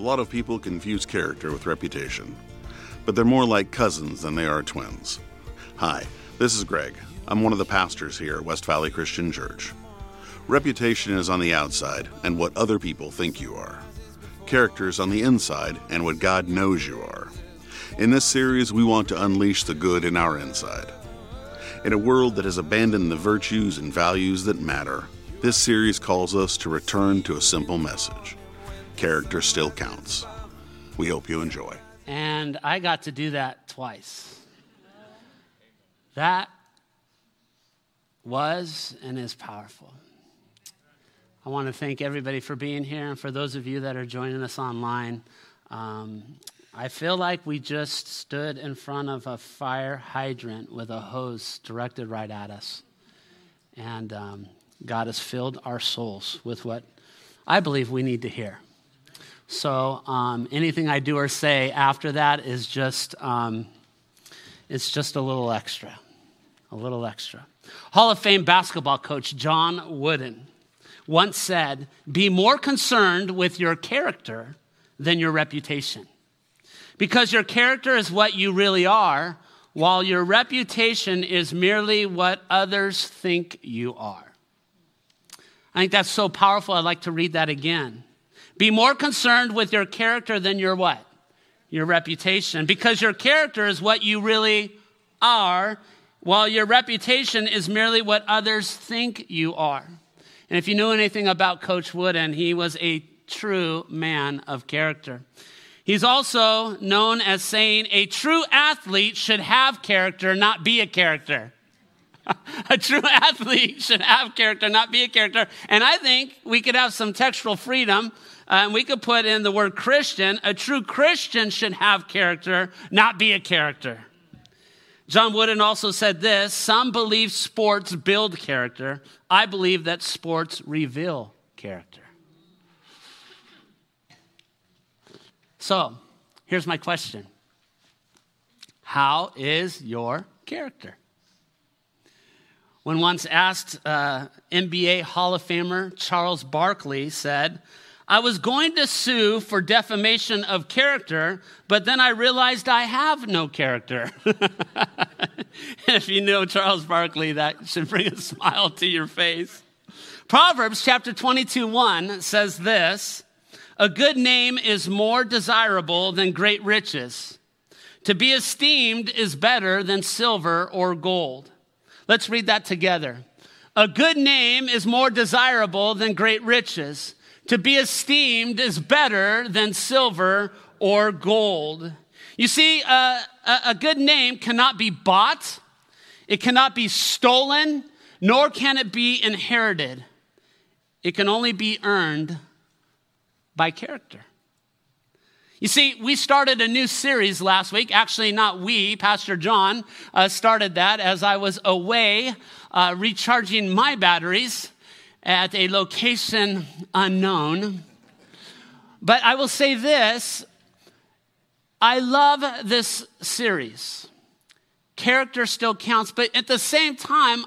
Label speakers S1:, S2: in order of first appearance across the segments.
S1: A lot of people confuse character with reputation, but they're more like cousins than they are twins. Hi, this is Greg. I'm one of the pastors here at West Valley Christian Church. Reputation is on the outside and what other people think you are. Character is on the inside and what God knows you are. In this series, we want to unleash the good in our inside. In a world that has abandoned the virtues and values that matter, this series calls us to return to a simple message character still counts. We hope you enjoy.
S2: And I got to do that twice. That was and is powerful. I want to thank everybody for being here and for those of you that are joining us online. Um, I feel like we just stood in front of a fire hydrant with a hose directed right at us. And um, God has filled our souls with what I believe we need to hear. So um, anything I do or say after that is just, um, it's just a little extra, a little extra. Hall of Fame basketball coach John Wooden once said, Be more concerned with your character than your reputation. Because your character is what you really are, while your reputation is merely what others think you are. I think that's so powerful. I'd like to read that again. Be more concerned with your character than your what? Your reputation. Because your character is what you really are, while your reputation is merely what others think you are. And if you knew anything about Coach Wooden, he was a true man of character. He's also known as saying a true athlete should have character, not be a character. a true athlete should have character, not be a character. And I think we could have some textual freedom. Uh, and we could put in the word Christian. A true Christian should have character, not be a character. John Wooden also said this Some believe sports build character. I believe that sports reveal character. So, here's my question How is your character? When once asked, uh, NBA Hall of Famer Charles Barkley said, I was going to sue for defamation of character, but then I realized I have no character. if you know Charles Barkley, that should bring a smile to your face. Proverbs chapter 22 1 says this A good name is more desirable than great riches. To be esteemed is better than silver or gold. Let's read that together. A good name is more desirable than great riches. To be esteemed is better than silver or gold. You see, uh, a good name cannot be bought, it cannot be stolen, nor can it be inherited. It can only be earned by character. You see, we started a new series last week. Actually, not we, Pastor John uh, started that as I was away uh, recharging my batteries at a location unknown. But I will say this I love this series. Character still counts, but at the same time,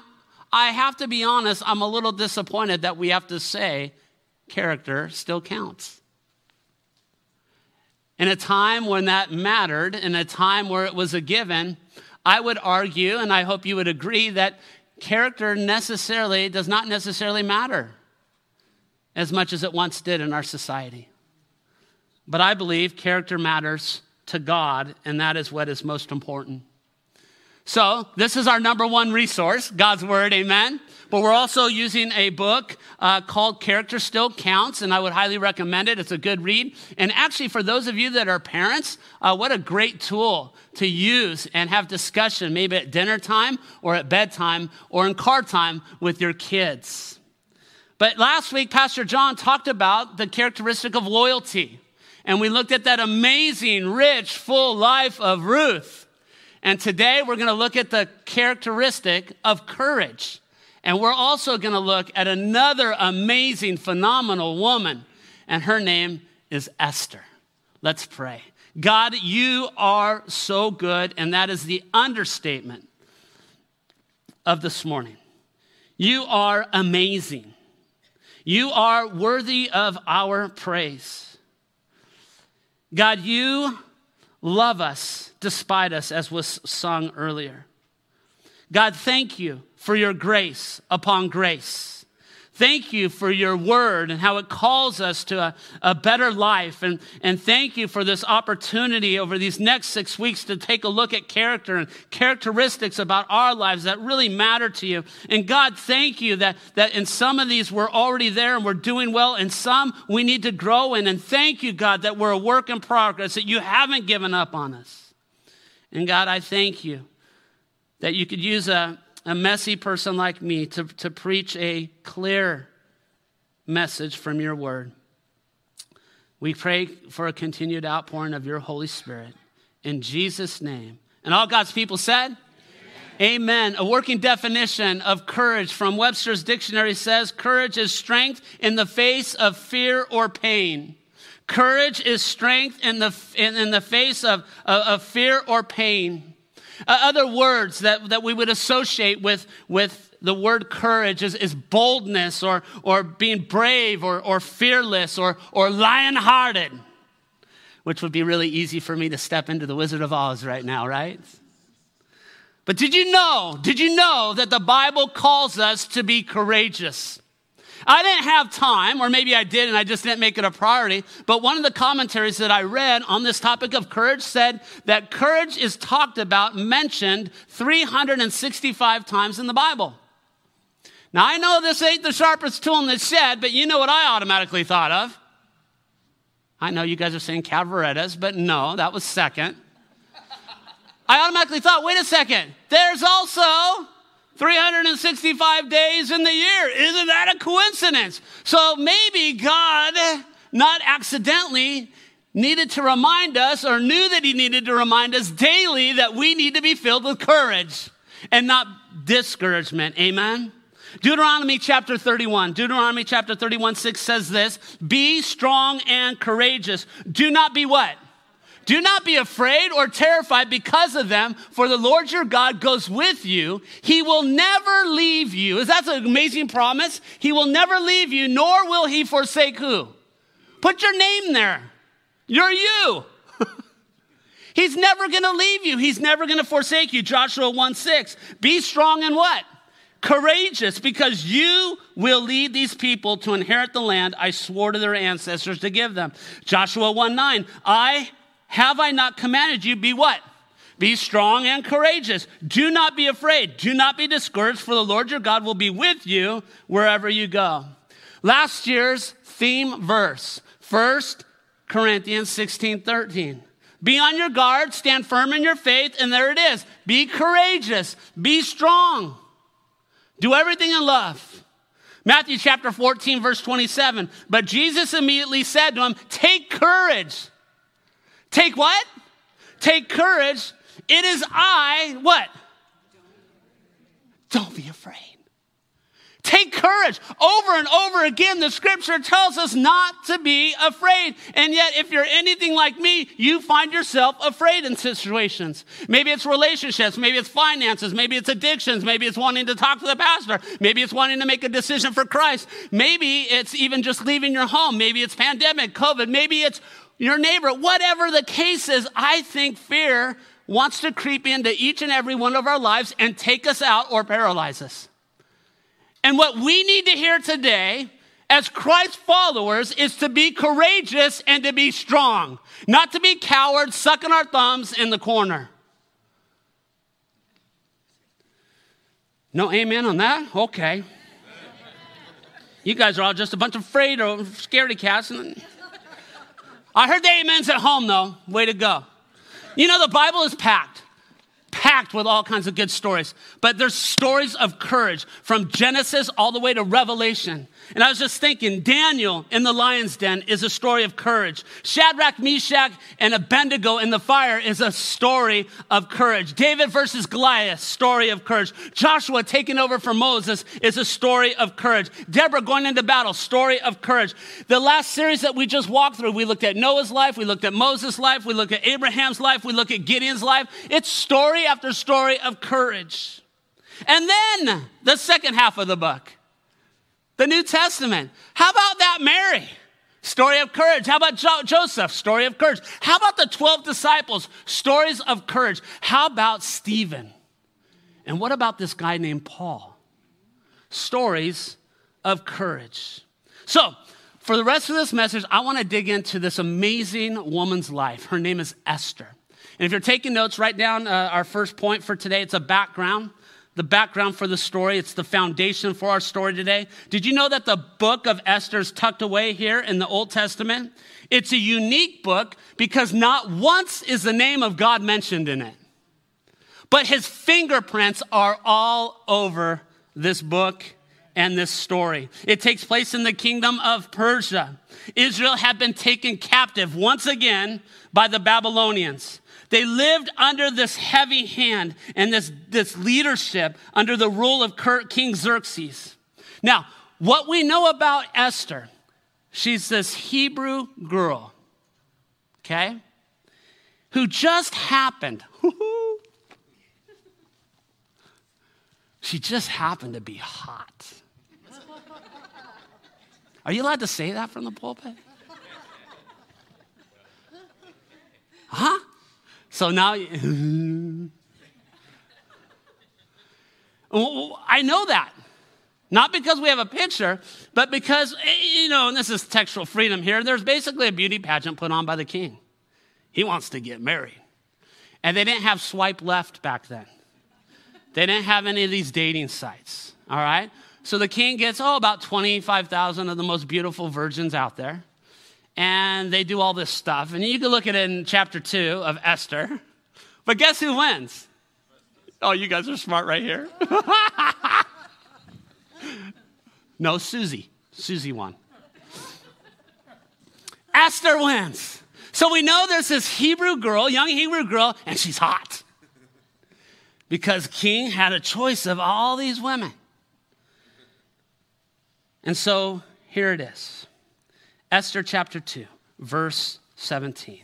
S2: I have to be honest, I'm a little disappointed that we have to say character still counts. In a time when that mattered, in a time where it was a given, I would argue, and I hope you would agree, that character necessarily does not necessarily matter as much as it once did in our society. But I believe character matters to God, and that is what is most important. So, this is our number one resource, God's Word, amen. But we're also using a book uh, called Character Still Counts, and I would highly recommend it. It's a good read. And actually, for those of you that are parents, uh, what a great tool to use and have discussion, maybe at dinner time or at bedtime or in car time with your kids. But last week, Pastor John talked about the characteristic of loyalty. And we looked at that amazing, rich, full life of Ruth. And today we're going to look at the characteristic of courage. And we're also going to look at another amazing, phenomenal woman. And her name is Esther. Let's pray. God, you are so good. And that is the understatement of this morning. You are amazing. You are worthy of our praise. God, you love us despite us, as was sung earlier. God, thank you for your grace upon grace. Thank you for your word and how it calls us to a, a, better life. And, and thank you for this opportunity over these next six weeks to take a look at character and characteristics about our lives that really matter to you. And God, thank you that, that in some of these we're already there and we're doing well, and some we need to grow in. And thank you, God, that we're a work in progress, that you haven't given up on us. And God, I thank you that you could use a, a messy person like me to, to preach a clear message from your word. We pray for a continued outpouring of your Holy Spirit. In Jesus' name. And all God's people said, Amen. A working definition of courage from Webster's dictionary says courage is strength in the face of fear or pain. Courage is strength in the, in, in the face of, of, of fear or pain. Uh, other words that, that we would associate with, with the word courage is, is boldness or, or being brave or, or fearless or, or lion hearted, which would be really easy for me to step into the Wizard of Oz right now, right? But did you know, did you know that the Bible calls us to be courageous? I didn't have time, or maybe I did and I just didn't make it a priority. But one of the commentaries that I read on this topic of courage said that courage is talked about, mentioned 365 times in the Bible. Now, I know this ain't the sharpest tool in the shed, but you know what I automatically thought of? I know you guys are saying Cavarettas, but no, that was second. I automatically thought, wait a second, there's also 365 days in the year. Isn't that a coincidence? So maybe God, not accidentally, needed to remind us or knew that he needed to remind us daily that we need to be filled with courage and not discouragement. Amen. Deuteronomy chapter 31. Deuteronomy chapter 31, 6 says this Be strong and courageous. Do not be what? Do not be afraid or terrified because of them, for the Lord your God goes with you. He will never leave you. Is that an amazing promise? He will never leave you, nor will he forsake who? Put your name there. You're you. He's never going to leave you. He's never going to forsake you. Joshua 1 6. Be strong and what? Courageous, because you will lead these people to inherit the land I swore to their ancestors to give them. Joshua 1 9. I have I not commanded you? Be what? Be strong and courageous. Do not be afraid. Do not be discouraged, for the Lord your God will be with you wherever you go. Last year's theme verse, 1 Corinthians 16 13. Be on your guard, stand firm in your faith, and there it is. Be courageous, be strong, do everything in love. Matthew chapter 14, verse 27. But Jesus immediately said to him, Take courage. Take what? Take courage. It is I, what? Don't be afraid. Take courage. Over and over again, the scripture tells us not to be afraid. And yet, if you're anything like me, you find yourself afraid in situations. Maybe it's relationships, maybe it's finances, maybe it's addictions, maybe it's wanting to talk to the pastor, maybe it's wanting to make a decision for Christ, maybe it's even just leaving your home, maybe it's pandemic, COVID, maybe it's your neighbor, whatever the case is, I think fear wants to creep into each and every one of our lives and take us out or paralyze us. And what we need to hear today as Christ followers is to be courageous and to be strong, not to be cowards, sucking our thumbs in the corner. No amen on that? Okay. You guys are all just a bunch of afraid or scaredy cats. I heard the amens at home, though. Way to go. You know, the Bible is packed packed with all kinds of good stories. But there's stories of courage from Genesis all the way to Revelation. And I was just thinking, Daniel in the lion's den is a story of courage. Shadrach, Meshach, and Abednego in the fire is a story of courage. David versus Goliath, story of courage. Joshua taking over for Moses is a story of courage. Deborah going into battle, story of courage. The last series that we just walked through, we looked at Noah's life, we looked at Moses' life, we looked at Abraham's life, we looked at Gideon's life. It's story after story of courage. And then the second half of the book the New Testament. How about that Mary? Story of courage. How about jo- Joseph? Story of courage. How about the 12 disciples? Stories of courage. How about Stephen? And what about this guy named Paul? Stories of courage. So, for the rest of this message, I want to dig into this amazing woman's life. Her name is Esther. And if you're taking notes, write down uh, our first point for today. It's a background the background for the story. It's the foundation for our story today. Did you know that the book of Esther is tucked away here in the Old Testament? It's a unique book because not once is the name of God mentioned in it. But his fingerprints are all over this book and this story. It takes place in the kingdom of Persia. Israel had been taken captive once again by the Babylonians. They lived under this heavy hand and this, this leadership under the rule of King Xerxes. Now, what we know about Esther, she's this Hebrew girl, okay, who just happened. she just happened to be hot. Are you allowed to say that from the pulpit? Huh? So now, I know that. Not because we have a picture, but because, eh, you know, and this is textual freedom here, there's basically a beauty pageant put on by the king. He wants to get married. And they didn't have swipe left back then. They didn't have any of these dating sites, all right? So the king gets, oh, about 25,000 of the most beautiful virgins out there and they do all this stuff. And you can look at it in chapter two of Esther. But guess who wins? Oh, you guys are smart right here. no, Susie. Susie won. Esther wins. So we know there's this Hebrew girl, young Hebrew girl, and she's hot. Because King had a choice of all these women. And so here it is. Esther chapter 2, verse 17.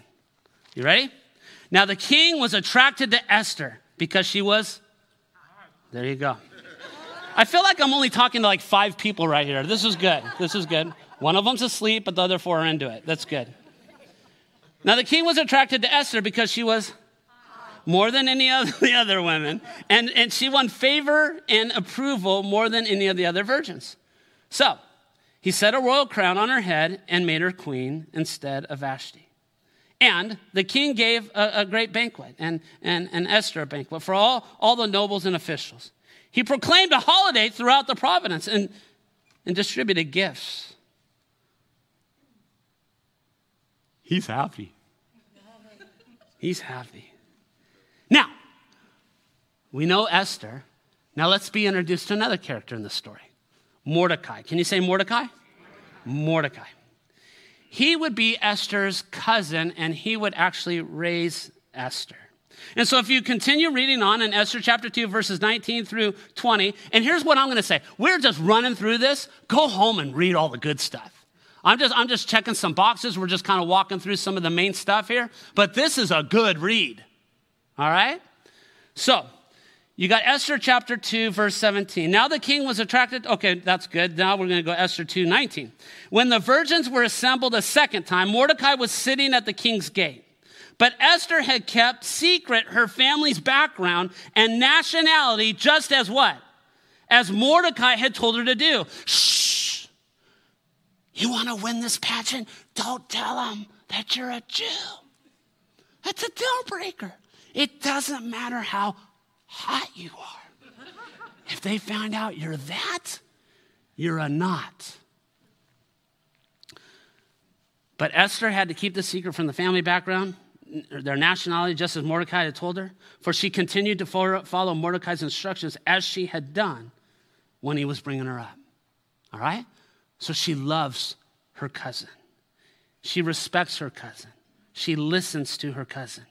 S2: You ready? Now the king was attracted to Esther because she was. There you go. I feel like I'm only talking to like five people right here. This is good. This is good. One of them's asleep, but the other four are into it. That's good. Now the king was attracted to Esther because she was more than any of the other women, and, and she won favor and approval more than any of the other virgins. So he set a royal crown on her head and made her queen instead of Vashti. And the king gave a, a great banquet and, and, and Esther a banquet for all, all the nobles and officials. He proclaimed a holiday throughout the province and, and distributed gifts. He's happy. He's happy. Now, we know Esther. Now let's be introduced to another character in the story. Mordecai. Can you say Mordecai? Mordecai. He would be Esther's cousin, and he would actually raise Esther. And so, if you continue reading on in Esther chapter 2, verses 19 through 20, and here's what I'm going to say we're just running through this. Go home and read all the good stuff. I'm just, I'm just checking some boxes. We're just kind of walking through some of the main stuff here, but this is a good read. All right? So, you got Esther chapter 2, verse 17. Now the king was attracted. Okay, that's good. Now we're going to go Esther 2, 19. When the virgins were assembled a second time, Mordecai was sitting at the king's gate. But Esther had kept secret her family's background and nationality, just as what? As Mordecai had told her to do. Shh. You want to win this pageant? Don't tell them that you're a Jew. That's a deal breaker. It doesn't matter how hot you are. If they find out you're that, you're a not. But Esther had to keep the secret from the family background, their nationality, just as Mordecai had told her, for she continued to follow Mordecai's instructions as she had done when he was bringing her up. All right? So she loves her cousin. She respects her cousin. She listens to her cousin.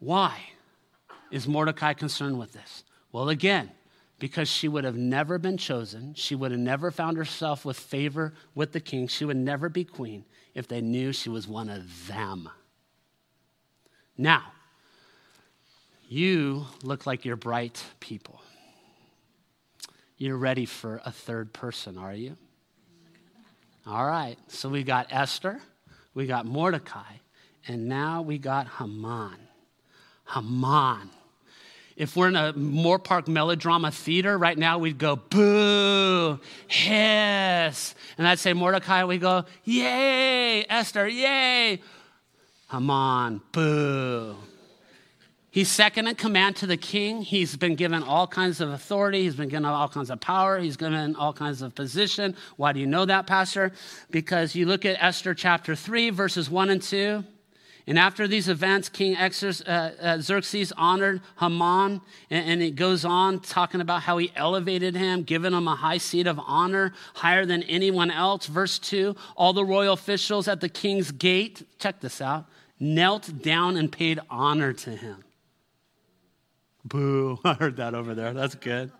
S2: Why? Is Mordecai concerned with this? Well, again, because she would have never been chosen. She would have never found herself with favor with the king. She would never be queen if they knew she was one of them. Now, you look like you're bright people. You're ready for a third person, are you? All right, so we got Esther, we got Mordecai, and now we got Haman. Haman. If we're in a Moorpark melodrama theater right now, we'd go boo, hiss. And I'd say Mordecai, we go, yay, Esther, yay. Haman, boo. He's second in command to the king. He's been given all kinds of authority. He's been given all kinds of power. He's given all kinds of position. Why do you know that, Pastor? Because you look at Esther chapter 3, verses 1 and 2. And after these events, King uh, uh, Xerxes honored Haman, and, it goes on talking about how he elevated him, giving him a high seat of honor, higher than anyone else. Verse 2 All the royal officials at the king's gate, check this out, knelt down and paid honor to him. Boo, I heard that over there. That's good.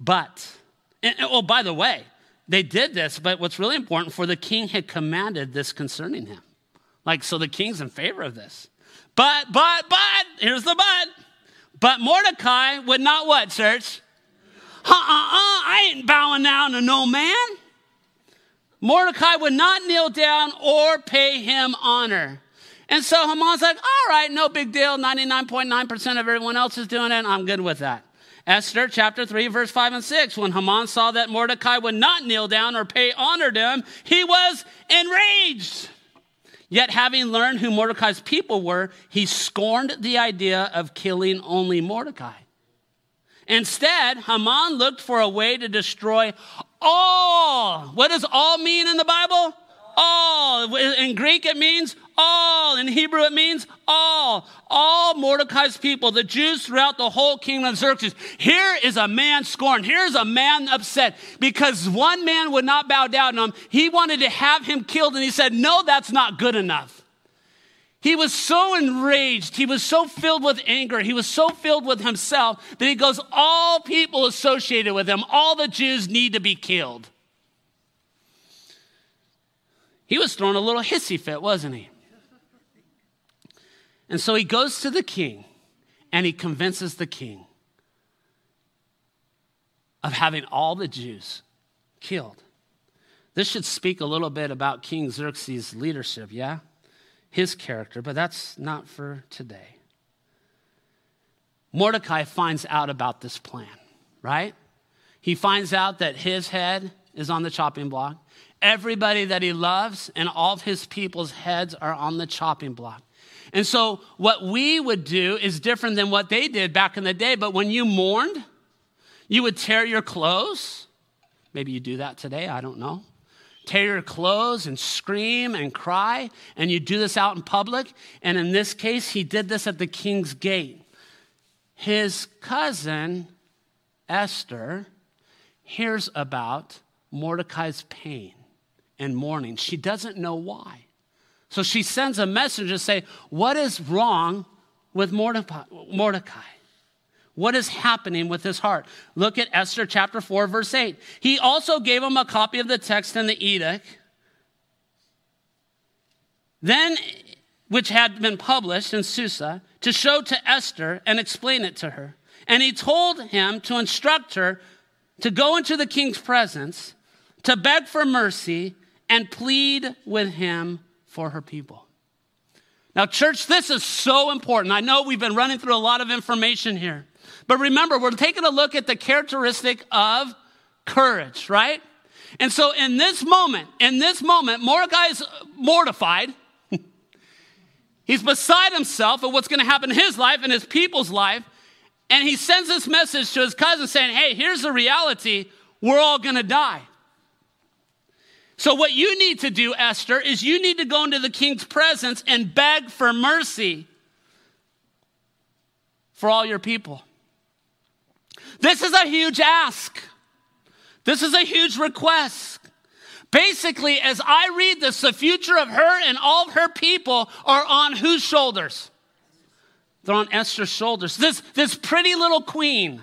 S2: But, and, oh, by the way, they did this, but what's really important for the king had commanded this concerning him. Like, so the king's in favor of this. But, but, but, here's the but. But Mordecai would not what, church? Uh uh uh, I ain't bowing down to no man. Mordecai would not kneel down or pay him honor. And so Haman's like, all right, no big deal. 99.9% of everyone else is doing it. I'm good with that. Esther chapter 3, verse 5 and 6. When Haman saw that Mordecai would not kneel down or pay honor to him, he was enraged. Yet, having learned who Mordecai's people were, he scorned the idea of killing only Mordecai. Instead, Haman looked for a way to destroy all. What does all mean in the Bible? All. In Greek, it means all. In Hebrew, it means all. All Mordecai's people, the Jews throughout the whole kingdom of Xerxes. Here is a man scorned. Here's a man upset because one man would not bow down to him. He wanted to have him killed, and he said, No, that's not good enough. He was so enraged. He was so filled with anger. He was so filled with himself that he goes, All people associated with him, all the Jews need to be killed. He was throwing a little hissy fit, wasn't he? And so he goes to the king and he convinces the king of having all the Jews killed. This should speak a little bit about King Xerxes' leadership, yeah? His character, but that's not for today. Mordecai finds out about this plan, right? He finds out that his head is on the chopping block. Everybody that he loves and all of his people's heads are on the chopping block. And so, what we would do is different than what they did back in the day. But when you mourned, you would tear your clothes. Maybe you do that today, I don't know. Tear your clothes and scream and cry, and you do this out in public. And in this case, he did this at the king's gate. His cousin, Esther, hears about Mordecai's pain and mourning. She doesn't know why. So she sends a messenger to say, What is wrong with Mordecai? What is happening with his heart? Look at Esther chapter 4, verse 8. He also gave him a copy of the text and the edict, then, which had been published in Susa, to show to Esther and explain it to her. And he told him to instruct her to go into the king's presence, to beg for mercy, and plead with him for her people. Now, church, this is so important. I know we've been running through a lot of information here, but remember, we're taking a look at the characteristic of courage, right? And so, in this moment, in this moment, Mordecai is mortified. He's beside himself of what's going to happen in his life and his people's life. And he sends this message to his cousin saying, Hey, here's the reality. We're all going to die. So, what you need to do, Esther, is you need to go into the king's presence and beg for mercy for all your people. This is a huge ask. This is a huge request. Basically, as I read this, the future of her and all of her people are on whose shoulders? They're on Esther's shoulders. This, this pretty little queen.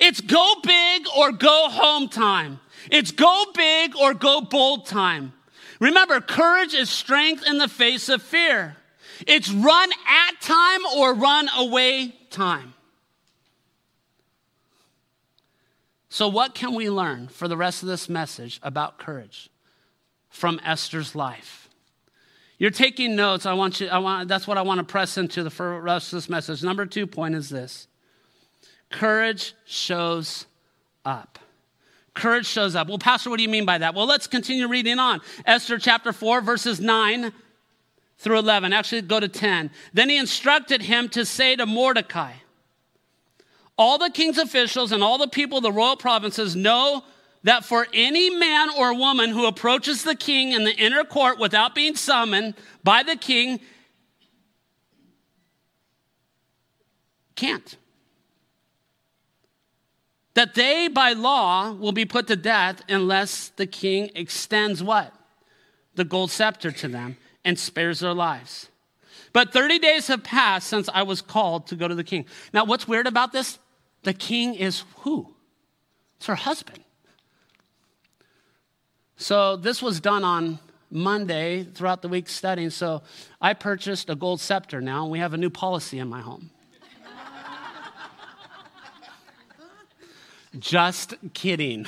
S2: It's go big or go home time. It's go big or go bold time. Remember, courage is strength in the face of fear. It's run at time or run away time. So, what can we learn for the rest of this message about courage from Esther's life? You're taking notes. I want you, I want, that's what I want to press into the rest of this message. Number two point is this courage shows up. Courage shows up. Well, Pastor, what do you mean by that? Well, let's continue reading on. Esther chapter 4, verses 9 through 11. Actually, go to 10. Then he instructed him to say to Mordecai, All the king's officials and all the people of the royal provinces know that for any man or woman who approaches the king in the inner court without being summoned by the king can't. That they by law will be put to death unless the king extends what? The gold scepter to them and spares their lives. But 30 days have passed since I was called to go to the king. Now, what's weird about this? The king is who? It's her husband. So this was done on Monday throughout the week studying. So I purchased a gold scepter now, and we have a new policy in my home. Just kidding.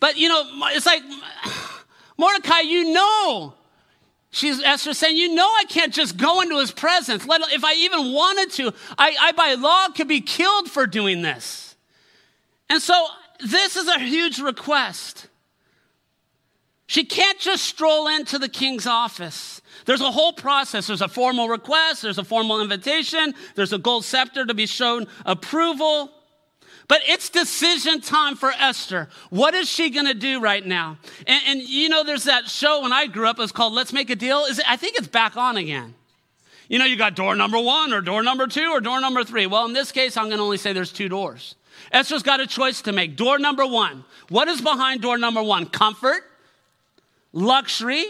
S2: but you know, it's like Mordecai, you know. She's Esther saying, You know, I can't just go into his presence. Let, if I even wanted to, I, I by law could be killed for doing this. And so this is a huge request. She can't just stroll into the king's office. There's a whole process. There's a formal request, there's a formal invitation, there's a gold scepter to be shown approval. But it's decision time for Esther. What is she going to do right now? And, and, you know, there's that show when I grew up. It was called Let's Make a Deal. Is it, I think it's back on again. You know, you got door number one or door number two or door number three. Well, in this case, I'm going to only say there's two doors. Esther's got a choice to make. Door number one. What is behind door number one? Comfort, luxury,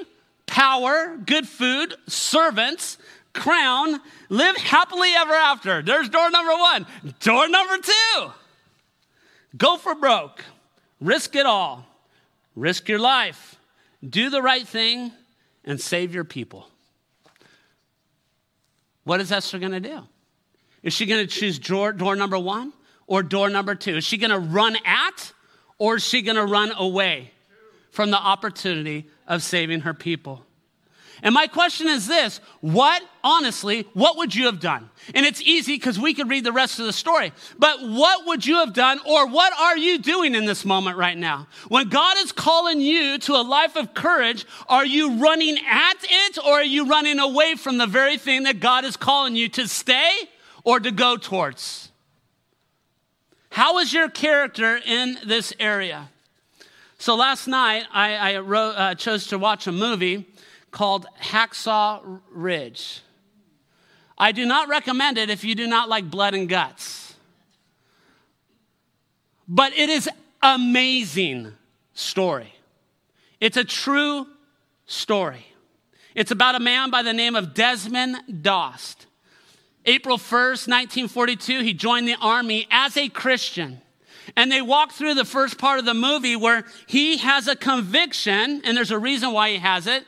S2: power, good food, servants, crown, live happily ever after. There's door number one. Door number two. Go for broke. Risk it all. Risk your life. Do the right thing and save your people. What is Esther going to do? Is she going to choose door, door number one or door number two? Is she going to run at or is she going to run away from the opportunity of saving her people? And my question is this what, honestly, what would you have done? And it's easy because we could read the rest of the story. But what would you have done, or what are you doing in this moment right now? When God is calling you to a life of courage, are you running at it, or are you running away from the very thing that God is calling you to stay or to go towards? How is your character in this area? So last night, I, I wrote, uh, chose to watch a movie called Hacksaw Ridge. I do not recommend it if you do not like blood and guts. But it is amazing story. It's a true story. It's about a man by the name of Desmond Doss. April 1st, 1942, he joined the army as a Christian. And they walk through the first part of the movie where he has a conviction, and there's a reason why he has it.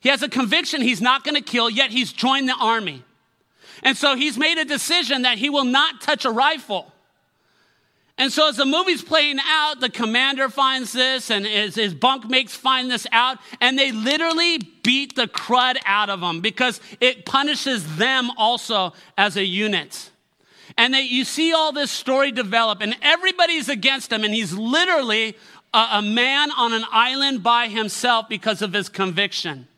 S2: He has a conviction he's not going to kill, yet he's joined the army. And so he's made a decision that he will not touch a rifle. And so as the movie's playing out, the commander finds this and his, his bunkmates find this out, and they literally beat the crud out of him because it punishes them also as a unit. And that you see all this story develop, and everybody's against him, and he's literally a, a man on an island by himself because of his conviction.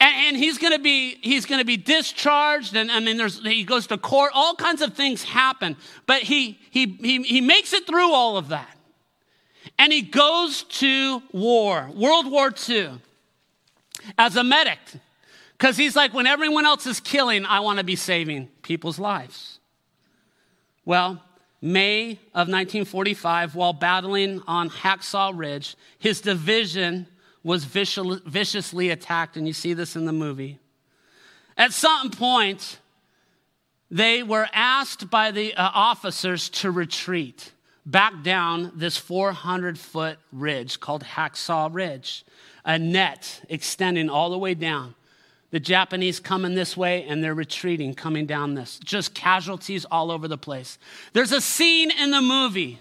S2: And, and he's to be he's to be discharged, and I mean, there's he goes to court. All kinds of things happen, but he he he he makes it through all of that, and he goes to war, World War II, as a medic, because he's like, when everyone else is killing, I want to be saving people's lives. Well, May of 1945, while battling on Hacksaw Ridge, his division was viciously attacked, and you see this in the movie. At some point, they were asked by the uh, officers to retreat back down this 400 foot ridge called Hacksaw Ridge, a net extending all the way down. The Japanese coming this way and they're retreating, coming down this. Just casualties all over the place. There's a scene in the movie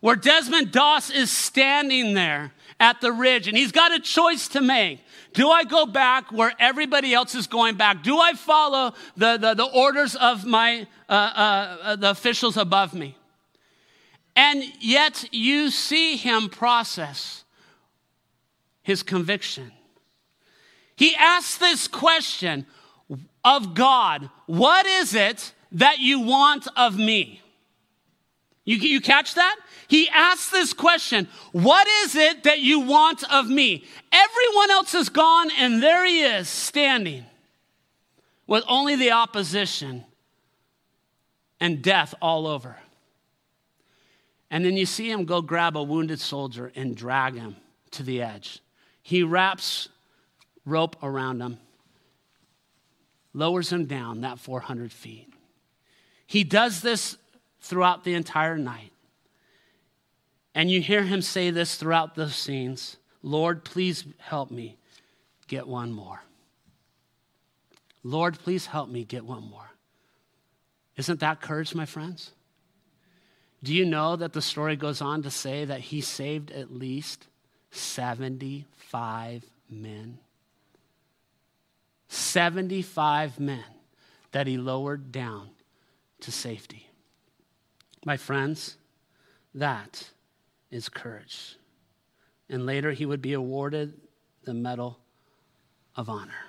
S2: where Desmond Doss is standing there at the ridge and he's got a choice to make. Do I go back where everybody else is going back? Do I follow the, the, the orders of my, uh, uh, uh the officials above me? And yet you see him process his conviction. He asks this question of God What is it that you want of me? You, you catch that? He asks this question What is it that you want of me? Everyone else is gone, and there he is standing with only the opposition and death all over. And then you see him go grab a wounded soldier and drag him to the edge. He wraps rope around him, lowers him down that 400 feet. He does this throughout the entire night. And you hear him say this throughout the scenes Lord, please help me get one more. Lord, please help me get one more. Isn't that courage, my friends? Do you know that the story goes on to say that he saved at least 75 men? 75 men that he lowered down to safety. My friends, that is courage. And later he would be awarded the Medal of Honor.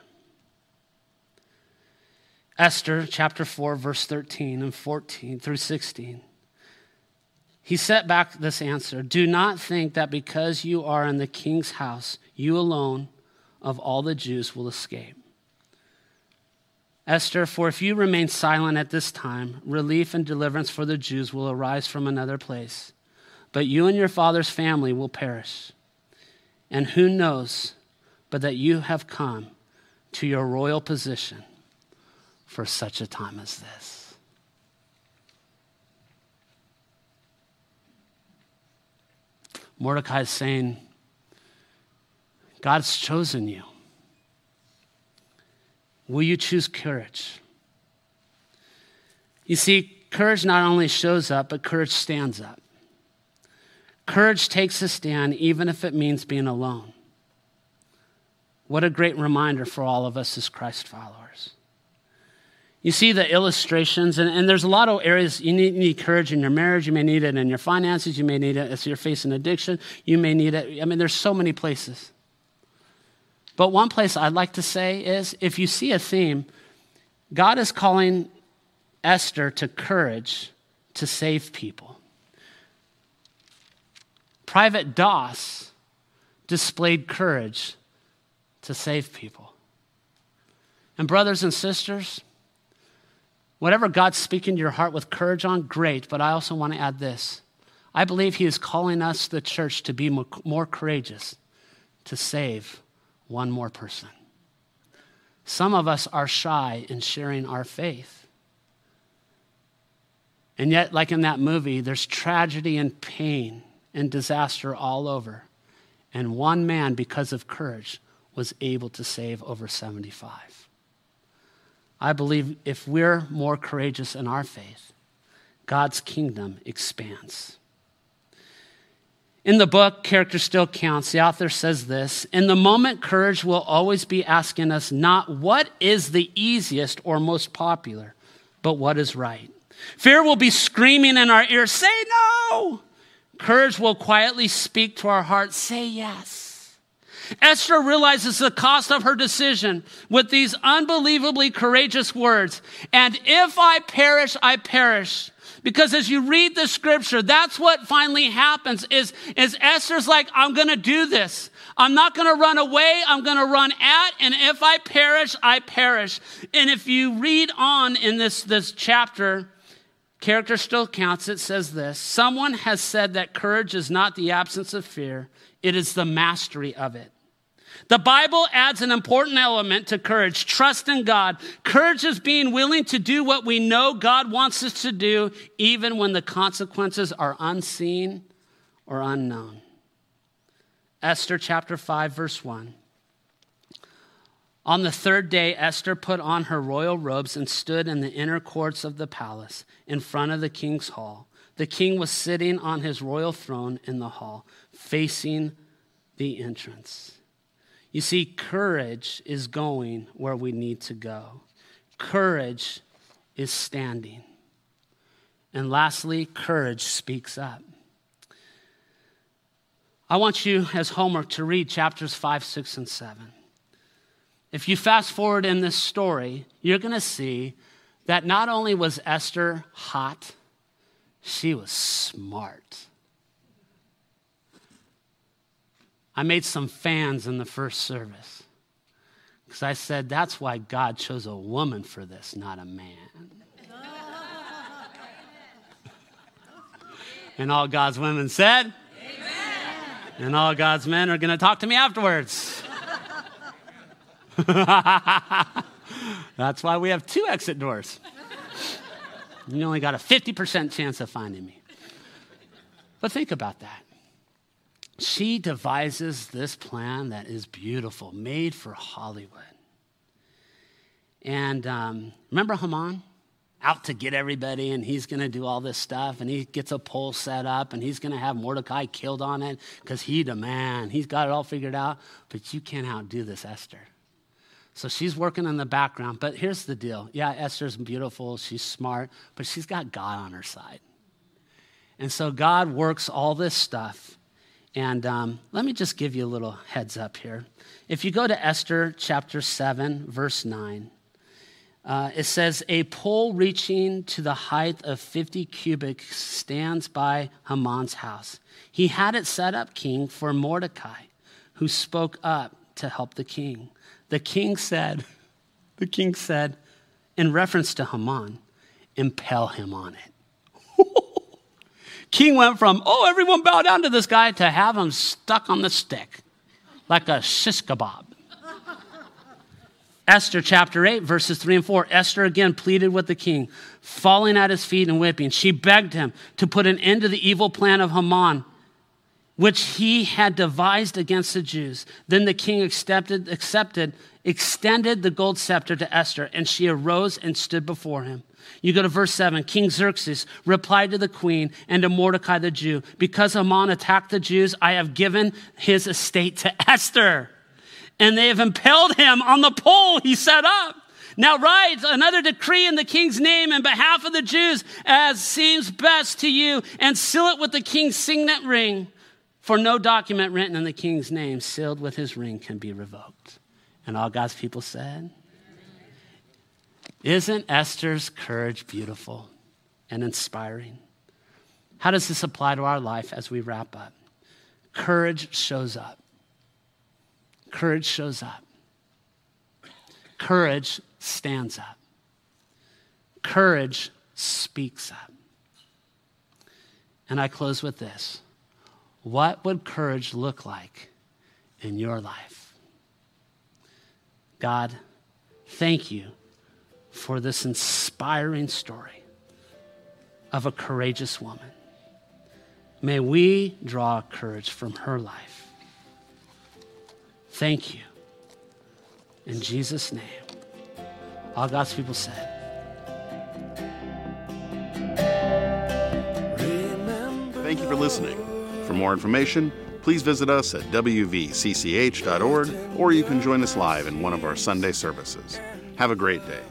S2: Esther chapter 4, verse 13 and 14 through 16. He set back this answer Do not think that because you are in the king's house, you alone of all the Jews will escape. Esther, for if you remain silent at this time, relief and deliverance for the Jews will arise from another place. But you and your father's family will perish. And who knows but that you have come to your royal position for such a time as this? Mordecai is saying, God's chosen you. Will you choose courage? You see, courage not only shows up, but courage stands up. Courage takes a stand, even if it means being alone. What a great reminder for all of us as Christ followers. You see the illustrations, and, and there's a lot of areas you need, need, courage in your marriage. You may need it in your finances. You may need it if you're facing addiction. You may need it. I mean, there's so many places. But one place I'd like to say is if you see a theme, God is calling Esther to courage to save people. Private Doss displayed courage to save people. And, brothers and sisters, whatever God's speaking to your heart with courage on, great, but I also want to add this. I believe He is calling us, the church, to be more courageous to save one more person. Some of us are shy in sharing our faith. And yet, like in that movie, there's tragedy and pain and disaster all over. And one man, because of courage, was able to save over 75. I believe if we're more courageous in our faith, God's kingdom expands. In the book, Character Still Counts, the author says this In the moment, courage will always be asking us not what is the easiest or most popular, but what is right. Fear will be screaming in our ears, say no. Courage will quietly speak to our hearts, say yes. Esther realizes the cost of her decision with these unbelievably courageous words. And if I perish, I perish. Because as you read the scripture, that's what finally happens is, is Esther's like, I'm going to do this. I'm not going to run away. I'm going to run at, and if I perish, I perish. And if you read on in this, this chapter, character still counts. It says this Someone has said that courage is not the absence of fear, it is the mastery of it. The Bible adds an important element to courage trust in God. Courage is being willing to do what we know God wants us to do, even when the consequences are unseen or unknown. Esther chapter 5, verse 1. On the third day, Esther put on her royal robes and stood in the inner courts of the palace in front of the king's hall. The king was sitting on his royal throne in the hall, facing the entrance. You see, courage is going where we need to go, courage is standing. And lastly, courage speaks up. I want you, as homework, to read chapters 5, 6, and 7. If you fast forward in this story, you're going to see that not only was Esther hot, she was smart. I made some fans in the first service because I said that's why God chose a woman for this, not a man. and all God's women said, Amen. And all God's men are going to talk to me afterwards. That's why we have two exit doors. You only got a 50% chance of finding me. But think about that. She devises this plan that is beautiful, made for Hollywood. And um, remember Haman? Out to get everybody, and he's going to do all this stuff, and he gets a pole set up, and he's going to have Mordecai killed on it because he's the man. He's got it all figured out, but you can't outdo this Esther. So she's working in the background. But here's the deal yeah, Esther's beautiful, she's smart, but she's got God on her side. And so God works all this stuff. And um, let me just give you a little heads up here. If you go to Esther chapter 7, verse 9, uh, it says, A pole reaching to the height of 50 cubits stands by Haman's house. He had it set up, king, for Mordecai, who spoke up to help the king. The king said, the king said, in reference to Haman, impale him on it. King went from, oh, everyone bow down to this guy, to have him stuck on the stick like a shish kebab. Esther chapter 8, verses 3 and 4. Esther again pleaded with the king, falling at his feet and weeping. She begged him to put an end to the evil plan of Haman which he had devised against the Jews. Then the king accepted, accepted, extended the gold scepter to Esther, and she arose and stood before him. You go to verse 7. King Xerxes replied to the queen and to Mordecai the Jew, Because Haman attacked the Jews, I have given his estate to Esther. And they have impaled him on the pole he set up. Now write another decree in the king's name in behalf of the Jews as seems best to you, and seal it with the king's signet ring. For no document written in the king's name, sealed with his ring, can be revoked. And all God's people said, Isn't Esther's courage beautiful and inspiring? How does this apply to our life as we wrap up? Courage shows up. Courage shows up. Courage stands up. Courage speaks up. And I close with this what would courage look like in your life? God, thank you for this inspiring story of a courageous woman. May we draw courage from her life. Thank you. In Jesus' name. All God's people said,
S1: Thank you for listening. For more information, please visit us at wvcch.org or you can join us live in one of our Sunday services. Have a great day.